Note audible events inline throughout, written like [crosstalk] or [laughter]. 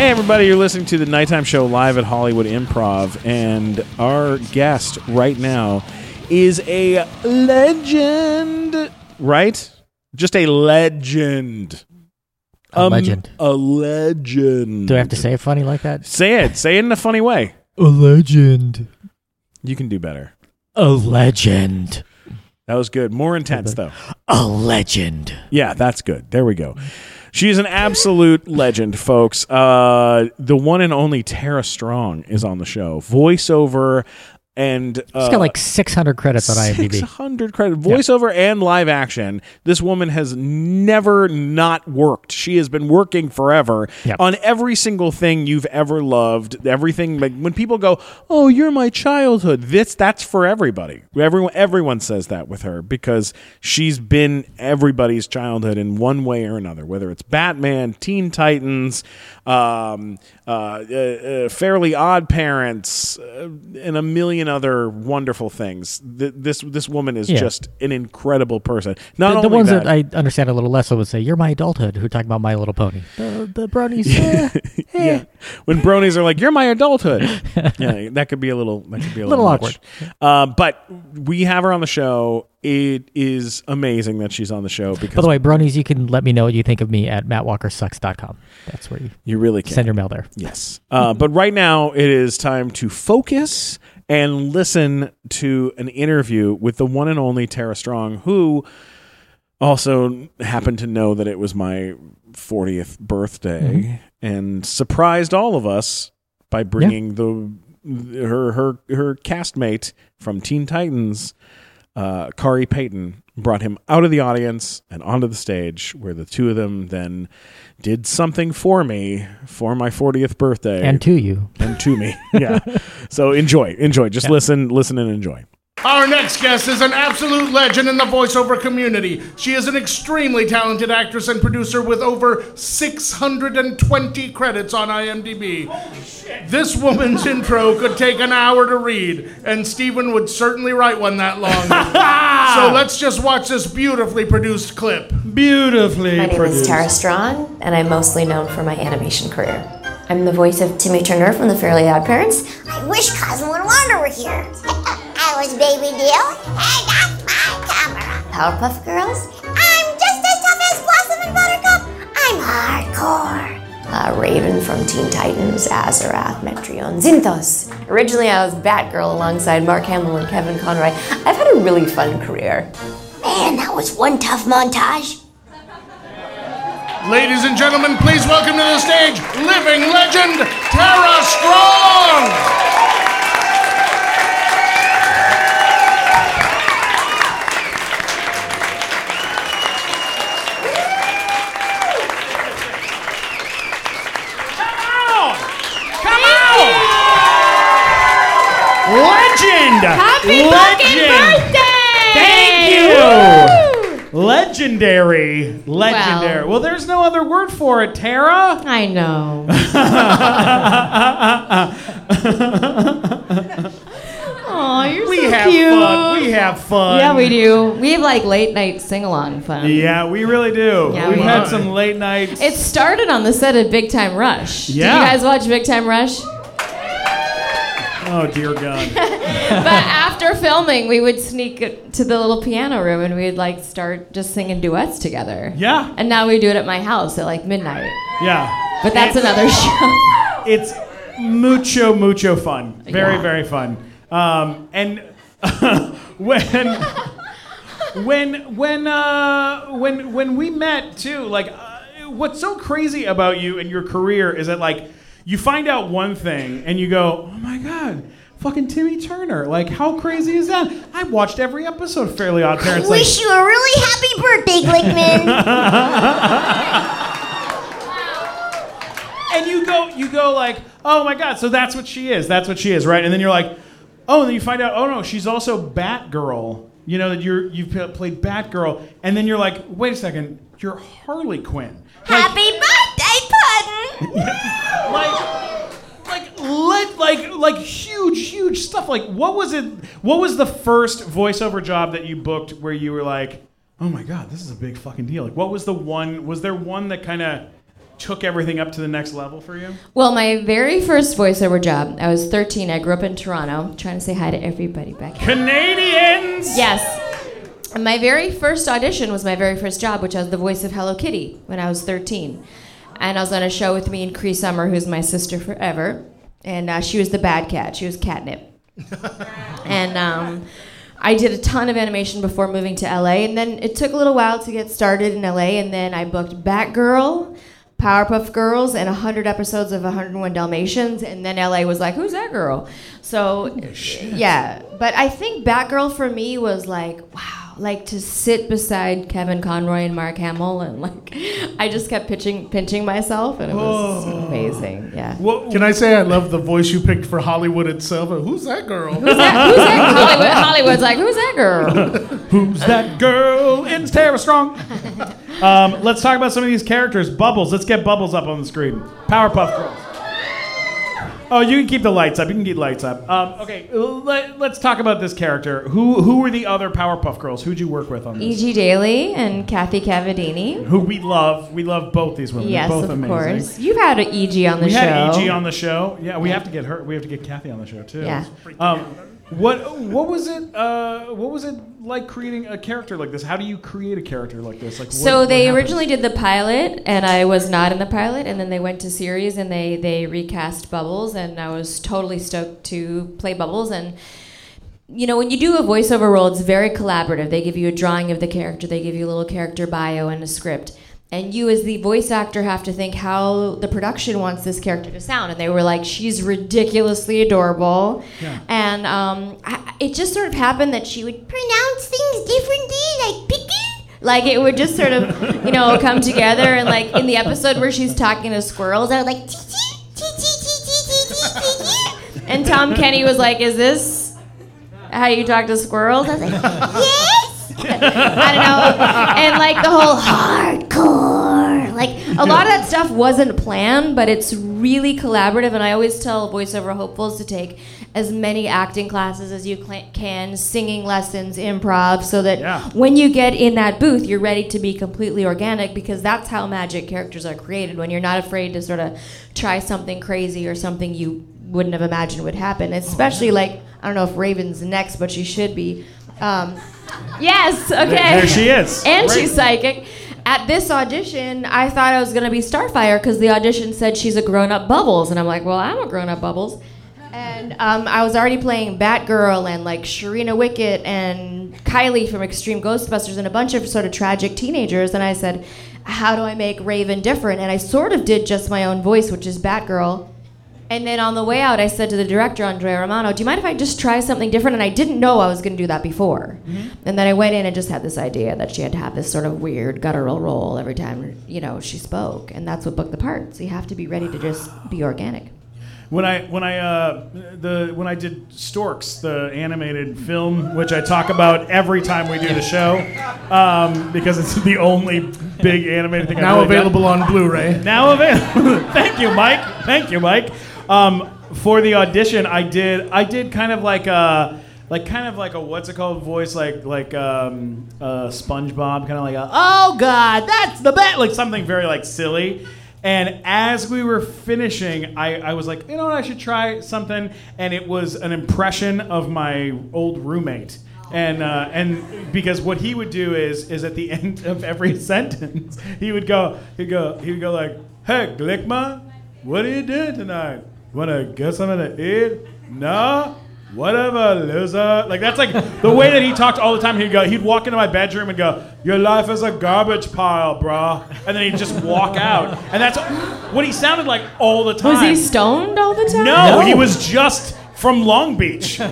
Hey, everybody, you're listening to the Nighttime Show live at Hollywood Improv, and our guest right now is a legend, right? Just a legend. A Um, legend. A legend. Do I have to say it funny like that? Say it. Say it in a funny way. A legend. You can do better. A legend. That was good. More intense, though. A legend. Yeah, that's good. There we go. She's an absolute legend, folks. Uh, the one and only Tara Strong is on the show. Voiceover and uh, She's got like 600 credits on IMDb. 600 credit voiceover and live action. This woman has never not worked. She has been working forever on every single thing you've ever loved. Everything like when people go, "Oh, you're my childhood." This that's for everybody. Everyone everyone says that with her because she's been everybody's childhood in one way or another, whether it's Batman, Teen Titans, um, uh, uh, uh, Fairly Odd Parents, uh, and a million other wonderful things. Th- this this woman is Yeah. just an incredible person. Not The, only the ones that, that, I understand a little less, I would say, "You're my adulthood." Who talk about My Little Pony? The the bronies. eh, eh. [laughs] yeah, when bronies are like, "You're my adulthood," [laughs] yeah, that could be a little that could be a little, Little much. Uh, but we have her on the show. It is amazing that she's on the show because By the way, bronies, you can let me know what you think of me at mattwalkersucks.com. That's where you you really can. send your mail there. Yes. Uh, but right now, it is time to focus and listen to an interview with the one and only Tara Strong, who also happened to know that it was my 40th birthday mm-hmm. and surprised all of us by bringing the her her her castmate from Teen Titans, uh, Khary Payton, brought him out of the audience and onto the stage, where the two of them then did something for me for my 40th birthday And to you. and to me. [laughs] Yeah. so enjoy, enjoy. Just listen, listen, and enjoy. Our next guest is an absolute legend in the voiceover community. She is an extremely talented actress and producer with over 620 credits on IMDb. This woman's intro could take an hour to read, and Stephen would certainly write one that long. [laughs] so let's just watch this beautifully produced clip. Beautifully My name is Tara Strong, and I'm mostly known for my animation career. I'm the voice of Timmy Turner from The Fairly Odd Parents. I wish Cosmo and Wanda were here. [laughs] I was Baby Dil, and that's my camera. Powerpuff Girls, I'm just as tough as Blossom and Buttercup. I'm hardcore. uh, Raven from Teen Titans, Azarath, Metrion, Zinthos. Originally, I was Batgirl alongside Mark Hamill and Kevin Conroy. I've had a really fun career. Man, that was one tough montage. Ladies and gentlemen, please welcome to the stage living legend Tara Strong! Legend! Happy Legend! fucking birthday! Thank you! Legendary. Legendary. Well. Well, there's no other word for it, Tara. I know. [laughs] Oh, you're We so have cute. fun. We have fun. Yeah, we do. We have like late night sing along fun. Yeah, we really do. Yeah, We've we had do. some late nights. It started on the set of Big Time Rush. Yeah. Did you guys watch Big Time Rush? Oh dear God. [laughs] but after filming, we would sneak to the little piano room and we'd like start just singing duets together. Yeah. And now we do it at my house at like midnight. Yeah. But that's another show. [laughs] It's mucho mucho fun. Very Yeah. very fun. Um, and [laughs] when when when uh, when when we met too, like uh, what's so crazy about you and your career is that like you find out one thing and you go, oh my god. Fucking Timmy Turner. Like, how crazy is that? I watched every episode of Fairly Odd Parents. like, Wish you a really happy birthday, Glickman. [laughs] and you go you go like oh my god so that's what she is that's what she is right and then you're like oh and then you find out oh no she's also batgirl you know that you're you've played batgirl and then you're like wait a second you're harley quinn like, Happy birthday. [laughs] like like lit, like like huge huge stuff like what was it what was the first voiceover job that you booked where you were like oh my god this is a big fucking deal like what was the one was there one that kind of took everything up to the next level for you? Well, my very first voiceover job, I was 13. I grew up in Toronto. trying to say hi to everybody back here. Canadians. Yes. My very first audition was my very first job, which I was the voice of Hello Kitty when I was 13. And I was on a show with me and Cree Summer, who's my sister forever. And uh, she was the bad cat. She was catnip. [laughs] and um, I did a ton of animation before moving to LA. And then it took a little while to get started in LA. And then I booked Batgirl, Powerpuff Girls, and 100 episodes of 101 Dalmatians. And then LA was like, who's that girl? So, yeah. But I think Batgirl for me was like, wow, like to sit beside Kevin Conroy and Mark Hamill. And like, I just kept pitching, pinching myself. And it was amazing. Yeah. What, Can I say I love the voice you picked for Hollywood itself? Who's that girl? Who's that? Who's that? Hollywood, Hollywood's like, who's that girl? [laughs] Who's that girl in Tara Strong? Um, let's talk about some of these characters. Bubbles. Let's get Bubbles up on the screen. Powerpuff Girls. Oh, you can keep the lights up. You can keep lights up. Um, okay, let, us talk about this character. Who who were the other Powerpuff Girls? Who'd you work with on this? E.G. Daily and Kathy Cavadini. Who we love. We love both these women. Yes, of amazing. course. You've had E.G. on the we show. had EG on the show. Yeah, we have to get her. We have to get Kathy on the show too. Yeah. Um, what what was it? Uh, what was it like creating a character like this? How do you create a character like this? Like what- So they originally did the pilot, and I was not in the pilot. And then they went to series, and they they recast Bubbles, and I was totally stoked to play Bubbles. And you know, when you do a voiceover role, it's very collaborative. They give you a drawing of the character, they give you a little character bio and a script. And you, as the voice actor, have to think how the production wants this character to sound. And they were like, she's ridiculously adorable. And um, I, it just sort of happened that she would Pronounce things differently, like picky. like it would just sort of, you know, come together. And like in the episode where she's talking to squirrels, I was like, Tee tee tee tee tee tee tee tee. and Tom Kenny was like, "Is this how you talk to squirrels?" I was like, [laughs] Yes. I don't know. And like the whole hardcore, like a lot of that stuff wasn't planned, but it's really collaborative. And I always tell voiceover hopefuls to take as many acting classes as you cl- can, singing lessons, improv, so that Yeah. when you get in that booth, you're ready to be completely organic because that's how magic characters are created. When you're not afraid to sort of try something crazy or something you wouldn't have imagined would happen. Especially like I don't know if Raven's next, but she should be. Um, yes. Okay. There she is. And Great. she's psychic. At this audition, I thought I was going to be Starfire because the audition said she's a grown up Bubbles. And I'm like, well, I'm a grown up Bubbles. And um, I was already playing Batgirl and like Sharina Wicket and Kylie from Extreme Ghostbusters and a bunch of sort of tragic teenagers. And I said, how do I make Raven different? And I sort of did just my own voice, which is Batgirl. And then on the way out, I said to the director, Andrea Romano, do you mind if I just try something different? And I didn't know I was going to do that before. And then I went in and just had this idea that she had to have this sort of weird guttural role every time, you know, she spoke. And that's what booked the part. So you have to be ready to just be organic. When I when I uh, the when I did Storks, the animated film, which I talk about every time we do the show, um, because it's the only big animated thing. I've Now really done. available on Blu-ray. Now available. [laughs] Thank you, Mike. Thank you, Mike. Um, for the audition, I did I did kind of like a like kind of like a what's it called voice like like um, uh, SpongeBob, kind of like a oh god, that's the best, like something very like silly. And as we were finishing, I, I was like, you know what, I should try something. And it was an impression of my old roommate. And uh, and because what he would do is is at the [laughs] end of every [laughs] sentence, he would go he'd go he would go like, Hey Glickma, what are you doing tonight? Wanna get something to eat? No? Whatever, loser. Like that's like the way that he talked all the time. He'd go, he'd walk into my bedroom and go, "Your life is a garbage pile, bruh," and then he'd just walk out. And that's what he sounded like all the time. Was he stoned all the time? No, he was just from Long Beach. [laughs]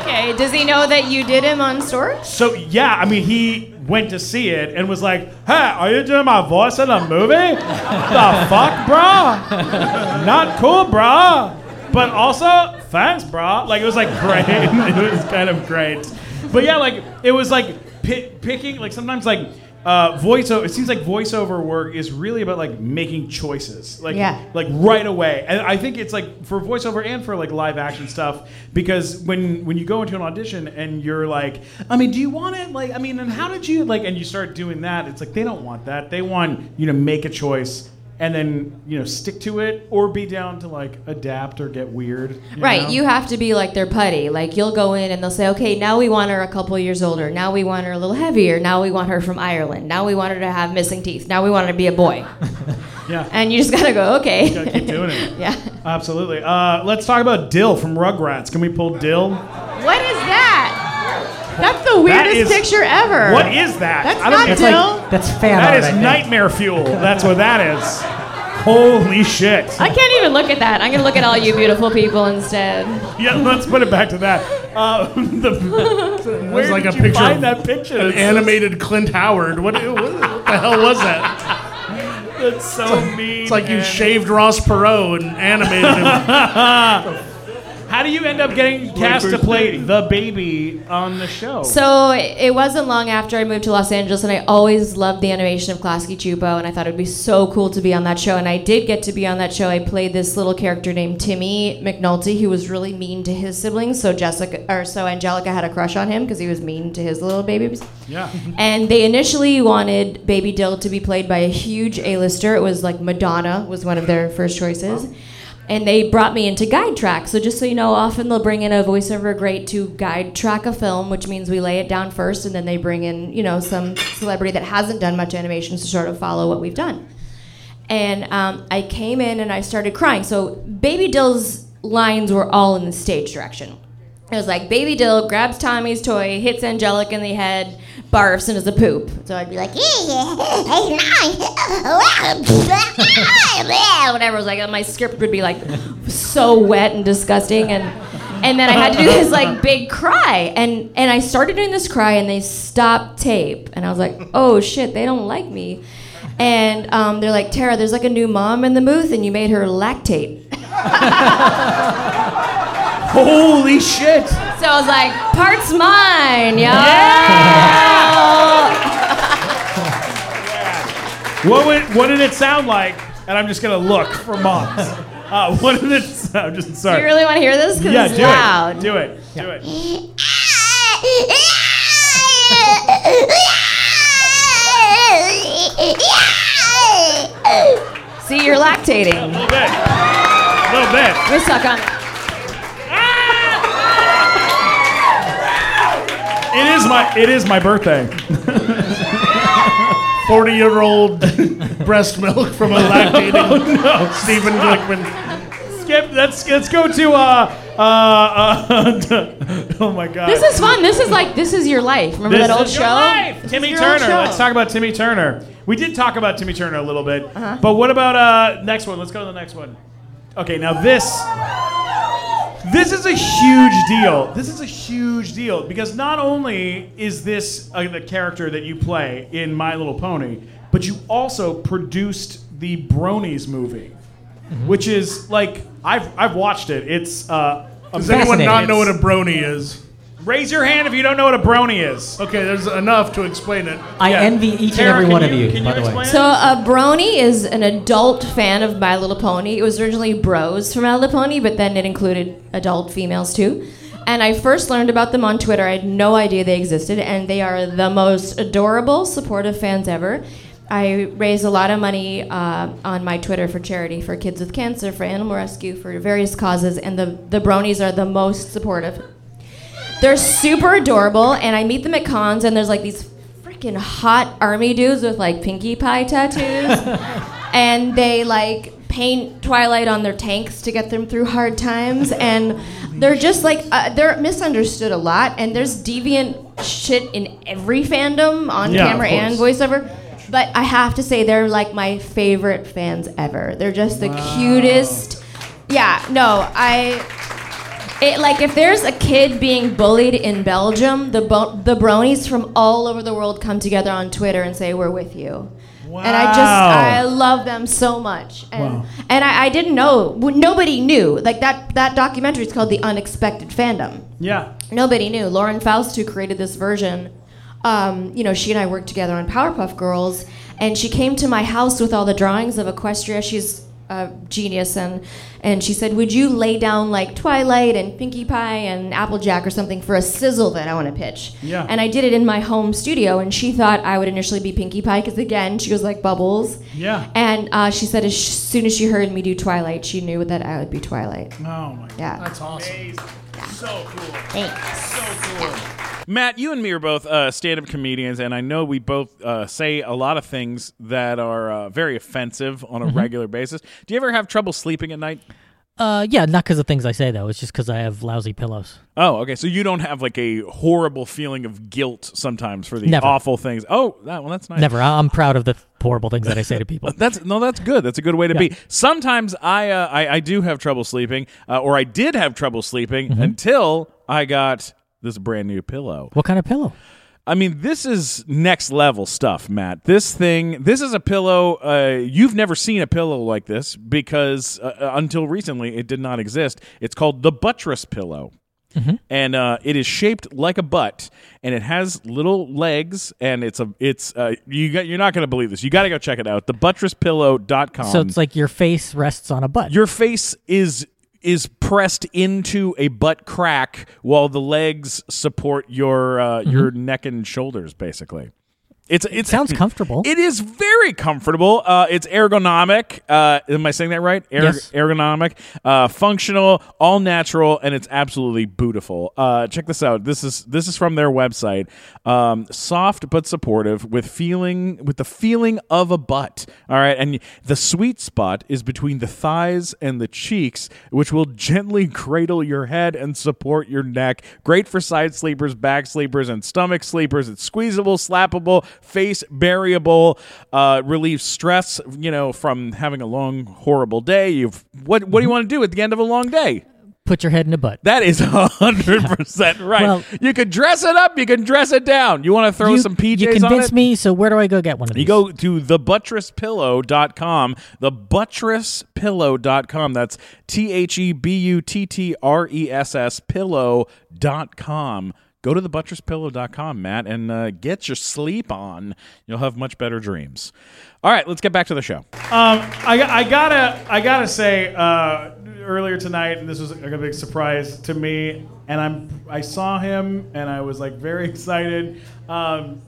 Okay. Does he know that you did him on Storks? So yeah, I mean, he went to see it and was like, "Hey, are you doing my voice in a movie? the fuck, bro? Not cool, bro. But also, thanks, bro. Like it was like [laughs] great. it was kind of great. But yeah, like it was like pi- picking. Like sometimes, like uh, voiceover. It seems like voiceover work is really about like making choices, like Yeah. like right away. And I think it's like for voiceover and for like live action stuff because when when you go into an audition and you're like, I mean, do you want it? Like, I mean, and how did you like? And you start doing that. It's like they don't want that. They want you to make a choice. And then you know stick to it, or be down to like adapt or get weird. you Right, know? you have to be like their putty. Like you'll go in and they'll say, "Okay, now we want her a couple years older. Now we want her a little heavier. Now we want her from Ireland. Now we want her to have missing teeth. Now we want her to be a boy." [laughs] yeah. And you just gotta go, "Okay." Gotta keep doing it. [laughs] yeah. Absolutely. Uh, let's talk about Dil from Rugrats. Can we pull Dil? What is that? That's the weirdest is- picture ever. What is that? That's not Dil. That's fan That art, is I think. nightmare fuel. That's what that is. Holy shit. I can't even look at that. I'm gonna look at all you beautiful people instead. Yeah, let's put it back to that. Uh, [laughs] the, [laughs] where like did a you picture find of that picture? An animated Clint Howard. What, what, what the hell was that? That's so mean. It's like you shaved Ross Perot and animated him. [laughs] How do you end up getting cast to play the baby on the show? So it wasn't long after I moved to Los Angeles, and I always loved the animation of Klasky Csupo, and I thought it would be so cool to be on that show. And I did get to be on that show. I played this little character named Timmy McNulty, who was really mean to his siblings. So Jessica, or so Angelica had a crush on him because he was mean to his little babies. yeah. [laughs] And they initially wanted Baby Dil to be played by a huge A-lister. It was like Madonna was one of their first choices. And they brought me into guide track. So just so you know, often they'll bring in a voiceover great to guide track a film, which means we lay it down first, and then they bring in, you know, some celebrity that hasn't done much animation to sort of follow what we've done. And um, I came in and I started crying. So Baby Dil's lines were all in the stage direction. It was like Baby Dill grabs Tommy's toy, hits Angelica in the head, barfs, and is a poop. So I'd be like, "Yeah," [laughs] [laughs] whatever. It was like my script would be like so wet and disgusting, and and then I had to do this like [laughs] big cry, and and I started doing this cry, and they stopped tape, and I was like, oh shit, they don't like me. And um, they're like, Tara, there's like a new mom in the booth, and you made her lactate. Holy shit. So I was like, part's mine, yo. What, would, what did it sound like? And I'm just going to look for moms. [laughs] Uh, what did it? I'm just sorry. Do you really want to hear this? Because yeah, it's do loud. it. Do it. Do it. See, you're lactating. A little bit. A little bit. Me suck on. It is my it is my birthday. [laughs] 40 year old [laughs] breast milk from a lactating [laughs] no. Stephen Glickman. Skip. Let's let's go to uh uh, uh [laughs] oh my god. This is fun. This is like this is your life. Remember This that old is show? your life. This Timmy is your old Turner. show. Let's talk about Timmy Turner. We did talk about Timmy Turner a little bit, Uh-huh. but what about uh next one? Let's go to the next one. Okay, now this this is a huge deal. This is a huge deal because not only is this uh, the character that you play in My Little Pony, but you also produced the Bronies movie, which is like I've I've watched it. It's uh, does anyone not know what a brony is? Raise your hand if you don't know what a brony is. Okay, there's enough to explain it. I Yeah. envy each Tara, and every can one of you- you, can by you the way. explain? So a brony is an adult fan of My Little Pony. It was originally bros from My Little Pony, but then it included adult females too. And I first learned about them on Twitter. I had no idea they existed, and they are the most adorable, supportive fans ever. I raise a lot of money uh, on my Twitter for charity for kids with cancer, for animal rescue, for various causes, and the, the bronies are the most supportive. They're super adorable, and I meet them at cons, and there's like these freaking hot army dudes with like Pinkie Pie tattoos, [laughs] and they like paint Twilight on their tanks to get them through hard times, and they're just like uh, they're misunderstood a lot, and there's deviant shit in every fandom on Yeah, camera and voiceover. But I have to say, they're like my favorite fans ever. They're just the cutest. Yeah, no, I. It, like if there's a kid being bullied in Belgium, the bo- the bronies from all over the world come together on Twitter and say we're with you. Wow. And I just I love them so much. And and I, I didn't know nobody knew. Like that that documentary is called The Unexpected Fandom. Yeah. Nobody knew. Lauren Faust, who created this version um, you know, she and I worked together on Powerpuff Girls, and she came to my house with all the drawings of Equestria. She's a genius, and and she said, "Would you lay down like Twilight and Pinkie Pie and Applejack or something for a sizzle that I want to pitch?" Yeah. And I did it in my home studio, and she thought I would initially be Pinkie Pie because again, she was like Bubbles. Yeah. And uh, she said as soon as she heard me do Twilight, she knew that I would be Twilight. Oh my Yeah. That's awesome. So cool. Thanks. Matt, you and me are both uh, stand-up comedians, and I know we both uh, say a lot of things that are uh, very offensive on a regular basis. Do you ever have trouble sleeping at night? Uh, yeah, not because of things I say though. It's just because I have lousy pillows. Oh, okay. So you don't have like a horrible feeling of guilt sometimes for the Never. awful things. Oh, that well, that's nice. Never. I'm proud of the horrible things that I say to people. [laughs] That's no, that's good. That's a good way to be. Sometimes I, uh, I I do have trouble sleeping, uh, or I did have trouble sleeping Mm-hmm. until I got this brand new pillow. What kind of pillow? I mean, this is next level stuff, Matt. This thing, this is a pillow. Uh, you've never seen a pillow like this because uh, uh, until recently it did not exist. It's called the buttress pillow. And uh, it is shaped like a butt, and it has little legs, and it's a it's uh, you got you're not going to believe this. You got to go check it out. The buttresspillow.com. so it's like your face rests on a butt. your face is is pressed into a butt crack while the legs support your uh, your neck and shoulders basically it's it sounds [laughs] comfortable. it is very comfortable. Uh, it's ergonomic. Uh, am i saying that right? Er- Yes. ergonomic uh, functional all natural and it's absolutely beautiful. Uh, check this out. This is this is from their website. Um, soft but supportive with feeling with the feeling of a butt. All right? And the sweet spot is between the thighs and the cheeks which will gently cradle your head and support your neck. Great for side sleepers back sleepers and stomach sleepers. It's squeezable slappable face variable uh, relieves stress you know from having a long horrible day you've what what do you want to do at the end of a long day Put your head in a butt. that is [laughs] hundred percent right. Well- you can dress it up. You can dress it down. You want to throw you, some PJs you on convinced it? me. So where do I go get one of these? You go to thebuttresspillow.com. Thebuttresspillow.com. That's T H E B U T T R E S S pillow.com. Go to thebuttresspillow.com, Matt, and uh, get your sleep on. You'll have much better dreams. All right, let's get back to the show. Um, I, I gotta, I gotta say, uh, earlier tonight, and this was a big surprise to me, and I'm, I saw him, and I was like very [laughs] excited. Um,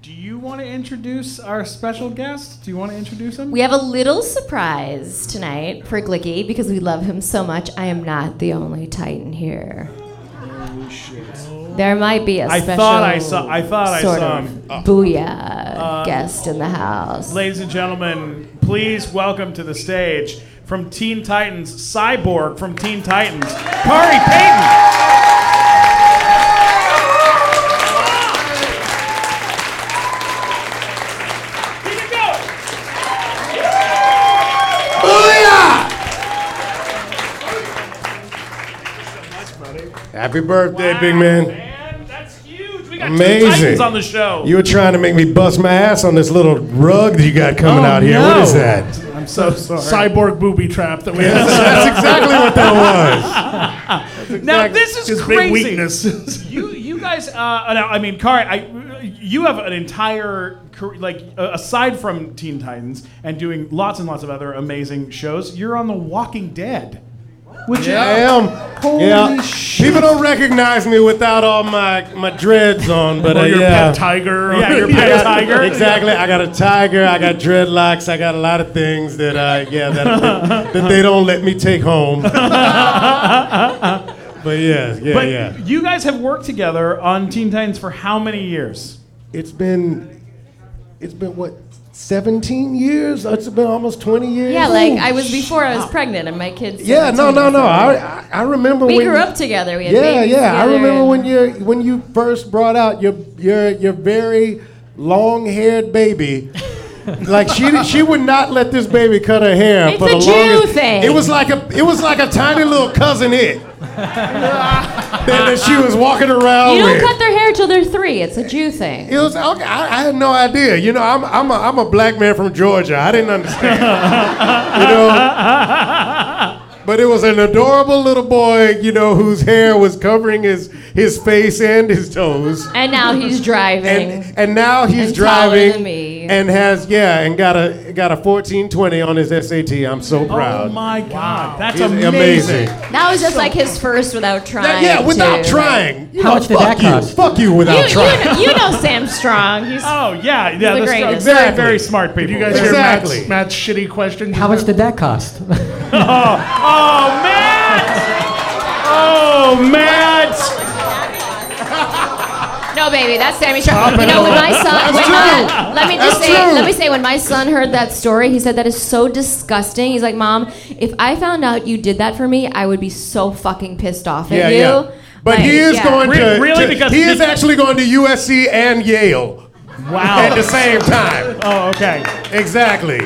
do you want to introduce our special guest? Do you want to introduce him? We have a little surprise tonight for Glicky because we love him so much. I am not the only Titan here. There might be a I special thought I saw- I thought I sort saw of him. Uh, booyah guest in the house. Ladies and gentlemen, please welcome to the stage from Teen Titans, Cyborg from Teen Titans, Khary Payton. Happy birthday, big man. Man, that's huge. We got two Amazing. Titans on the show. You were trying to make me bust my ass on this little rug that you got coming Oh, out here. What is no. that? I'm so [laughs] sorry. Cyborg booby trap that we have. That's exactly what that was. [laughs] now this is His crazy. big weakness. [laughs] you you guys uh, now, I mean Khary, I you have an entire career, like uh, aside from Teen Titans and doing lots and lots of other amazing shows, you're on The Walking Dead. Which I am. Holy yeah. shit. People don't recognize me without all my, my dreads on, but uh, your yeah. pet tiger. [laughs] Yeah, your pet got- tiger. [laughs] Exactly. I got a tiger. I got dreadlocks. I got a lot of things that I yeah that, that, [laughs] that they don't let me take home. but yeah, yeah, But yeah. you guys have worked together on Teen Titans for how many years? It's been it's been what 17 years? It's been almost 20 years. Yeah, like I was before I was pregnant and my kids. Yeah, no, no, no. I I, I remember We when grew you- up together. We had Yeah, yeah. I remember when you when you first brought out your your your very long-haired baby. [laughs] like she she would not let this baby cut her hair It's for a the Jew longest. thing. It was like a it was like a tiny little cousin it that, that she was walking around You don't with. cut their hair till they're three. It's a Jew thing. It was okay. I, I had no idea. You know, I'm I'm a, I'm a black man from Georgia. I didn't understand. you know. But it was an adorable little boy, you know, whose hair was covering his his face and his toes. And now he's driving. And and now he's And driving than and has yeah, and got a got a 1420 on his SAT. I'm so oh proud. Oh my God, that's He's amazing. that was just like his first without trying. yeah, without to. trying. You How much did fuck that you. cost? Fuck you You, without you, trying. know, you know Sam Strong. He's Oh yeah, yeah. the The greatest. very, Exactly. very smart people. Did you guys hear Matt's, Matt's shitty question? How much did that cost? [laughs] Oh, oh, Matt! Oh, [laughs] Matt! No, baby, that's Sammy Strong. You know, when my son, when my, let me just That's say, true. let me say, when my son heard that story, he said that is so disgusting. He's like, Mom, if I found out you did that for me, I would be so fucking pissed off at yeah, you. yeah. But Like, he is yeah. going Re- to really? to- Because he is he- actually going to USC and Yale Wow. at the same time. Oh, okay. Exactly.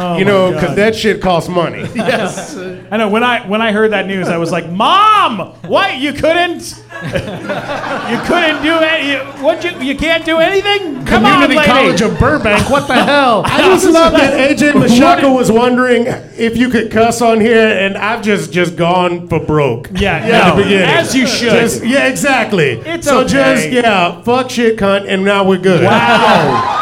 Oh, you know, because that shit costs money. [laughs] yes. I know when I when I heard that news, I was like, "Mom, what? You couldn't? you couldn't do any? What? You you can't do anything? Come Community on, lady." College of Burbank. What the [laughs] hell? I just love that [laughs] AJ Mashaka was wondering if you could cuss on here, and I've just just gone for broke. Yeah, at no, as you should. Just- yeah, exactly. It's so okay. just yeah, fuck shit, cunt, and now we're good. Wow.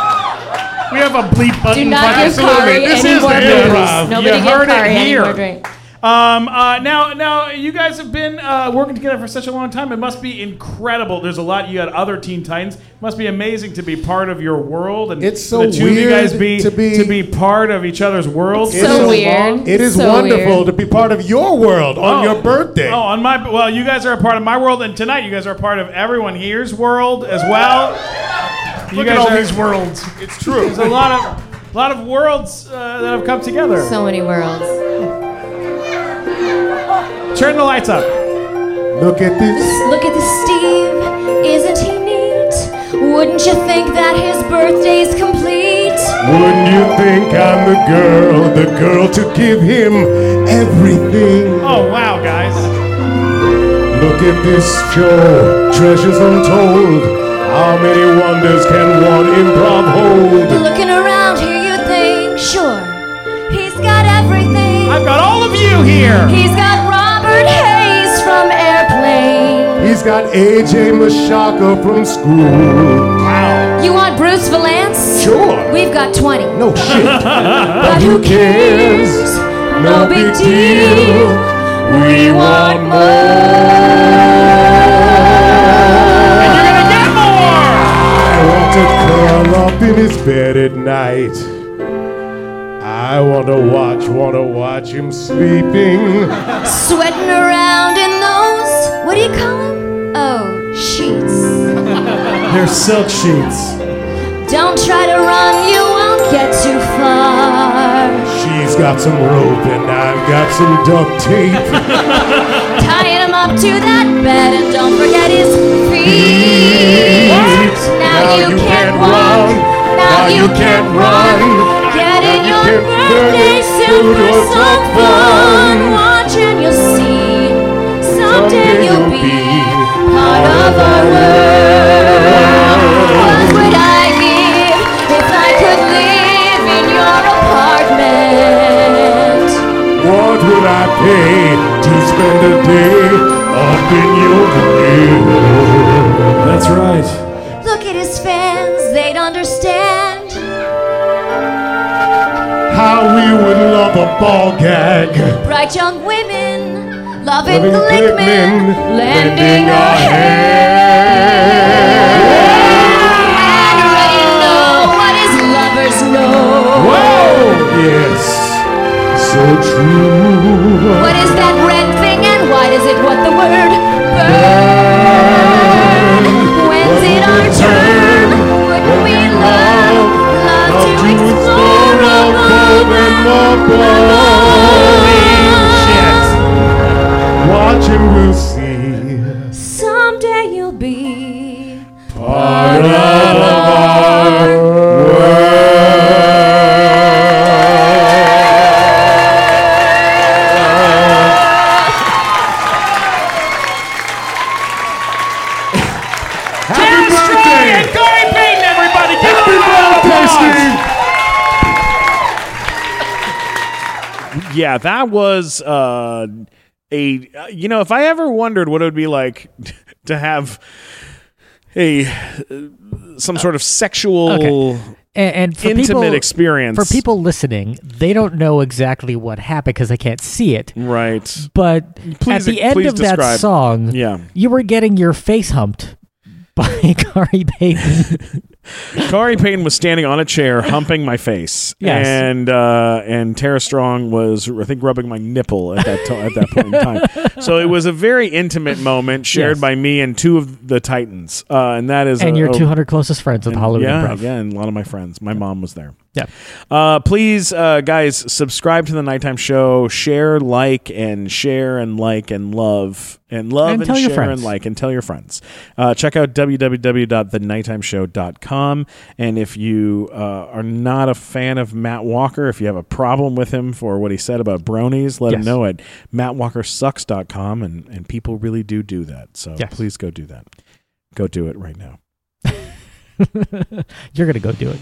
We have a bleep button. Do not give Absolutely. Khary This any is more the booze. improv. Nobody You give heard it Khary any here. more drink. Um, uh, now, now, you guys have been uh, working together for such a long time. It must be incredible. There's a lot. You got other Teen Titans. It must be amazing to be part of your world, and It's so the two of you weird guys be to be- part of each other's worlds. It's So so weird. long. It is So wonderful weird. to be part of your world on Oh. your birthday. Oh, on my well, you guys are a part of my world, and tonight you guys are a part of everyone here's world as well. You Look guys at all are- these worlds. It's true. There's a lot of a lot of worlds uh, that have come together. So many worlds. Turn the lights up. Look at this. Look at this Steve, isn't he neat? Wouldn't you think that his birthday's complete? Wouldn't you think I'm the girl, the girl to give him everything? Oh wow, guys. Look at this show, treasures untold. How many wonders can one improv hold? Looking around here, you'd think, sure, he's got everything. I've got all of you here. He's got Robert Hays from Airplane. He's got AJ Mashaka from school. Wow. You want Bruce Vilanch? Sure. We've got 20. No shit. [laughs] But who cares? No big deal. We want And night. I want to watch, want to watch him sleeping. Sweating around in those, what do you call them? Oh, sheets. They're silk sheets. Don't try to run, you won't get too far. She's got some rope and I've got some duct tape. [laughs] Tying him up to that bed and don't forget his feet. Now, you, can't walk, now you can't run. Get in your birthday suit for Suit some some fun. fun. Watch and you'll see. Someday Someday you'll you'll be be part of our world. What would I give if I could live in your apartment? What would I pay to spend a day up in your grill? That's right. Look at his fans, they'd understand. How we would love a ball gag. Bright young women, loving Glickman, lending a hand. Ready to know what his lovers know. Whoa! Yes, so true. What is that red thing and why does it what the word burn? Explore a Bob and more yeah, that was uh, a uh, you know if I ever wondered what it would be like [laughs] to have a uh, some sort of sexual Okay. And, and for intimate people, experience For people listening, they don't know exactly what happened because they can't see it. right? But Please- at the end of that song, Yeah. you were getting your face humped [laughs] by Khary Payton. [laughs] [laughs] Khary Payton was standing on a chair, humping my face, Yes. and uh, and Tara Strong was, I think, rubbing my nipple at that to- at that point in time. [laughs] So it was a very intimate moment shared Yes. by me and two of the Titans, uh, and that is and a- your a- 200 closest friends at the Hollywood yeah, Improv. yeah, and a lot of my friends. My mom was there. Yeah. Uh, please, uh, guys, subscribe to the Nighttime Show. Share, like, and share, and like, and love, and love, And and, tell your share, friends. and like, and tell your friends. Uh, check out www.thenighttimeshow.com. And if you uh, are not a fan of Matt Walker, if you have a problem with him for what he said about bronies, let him know at mattwalkersucks.com. And, and people really do do that. So Yes. please go do that. Go do it right now. [laughs] You're going to go do it.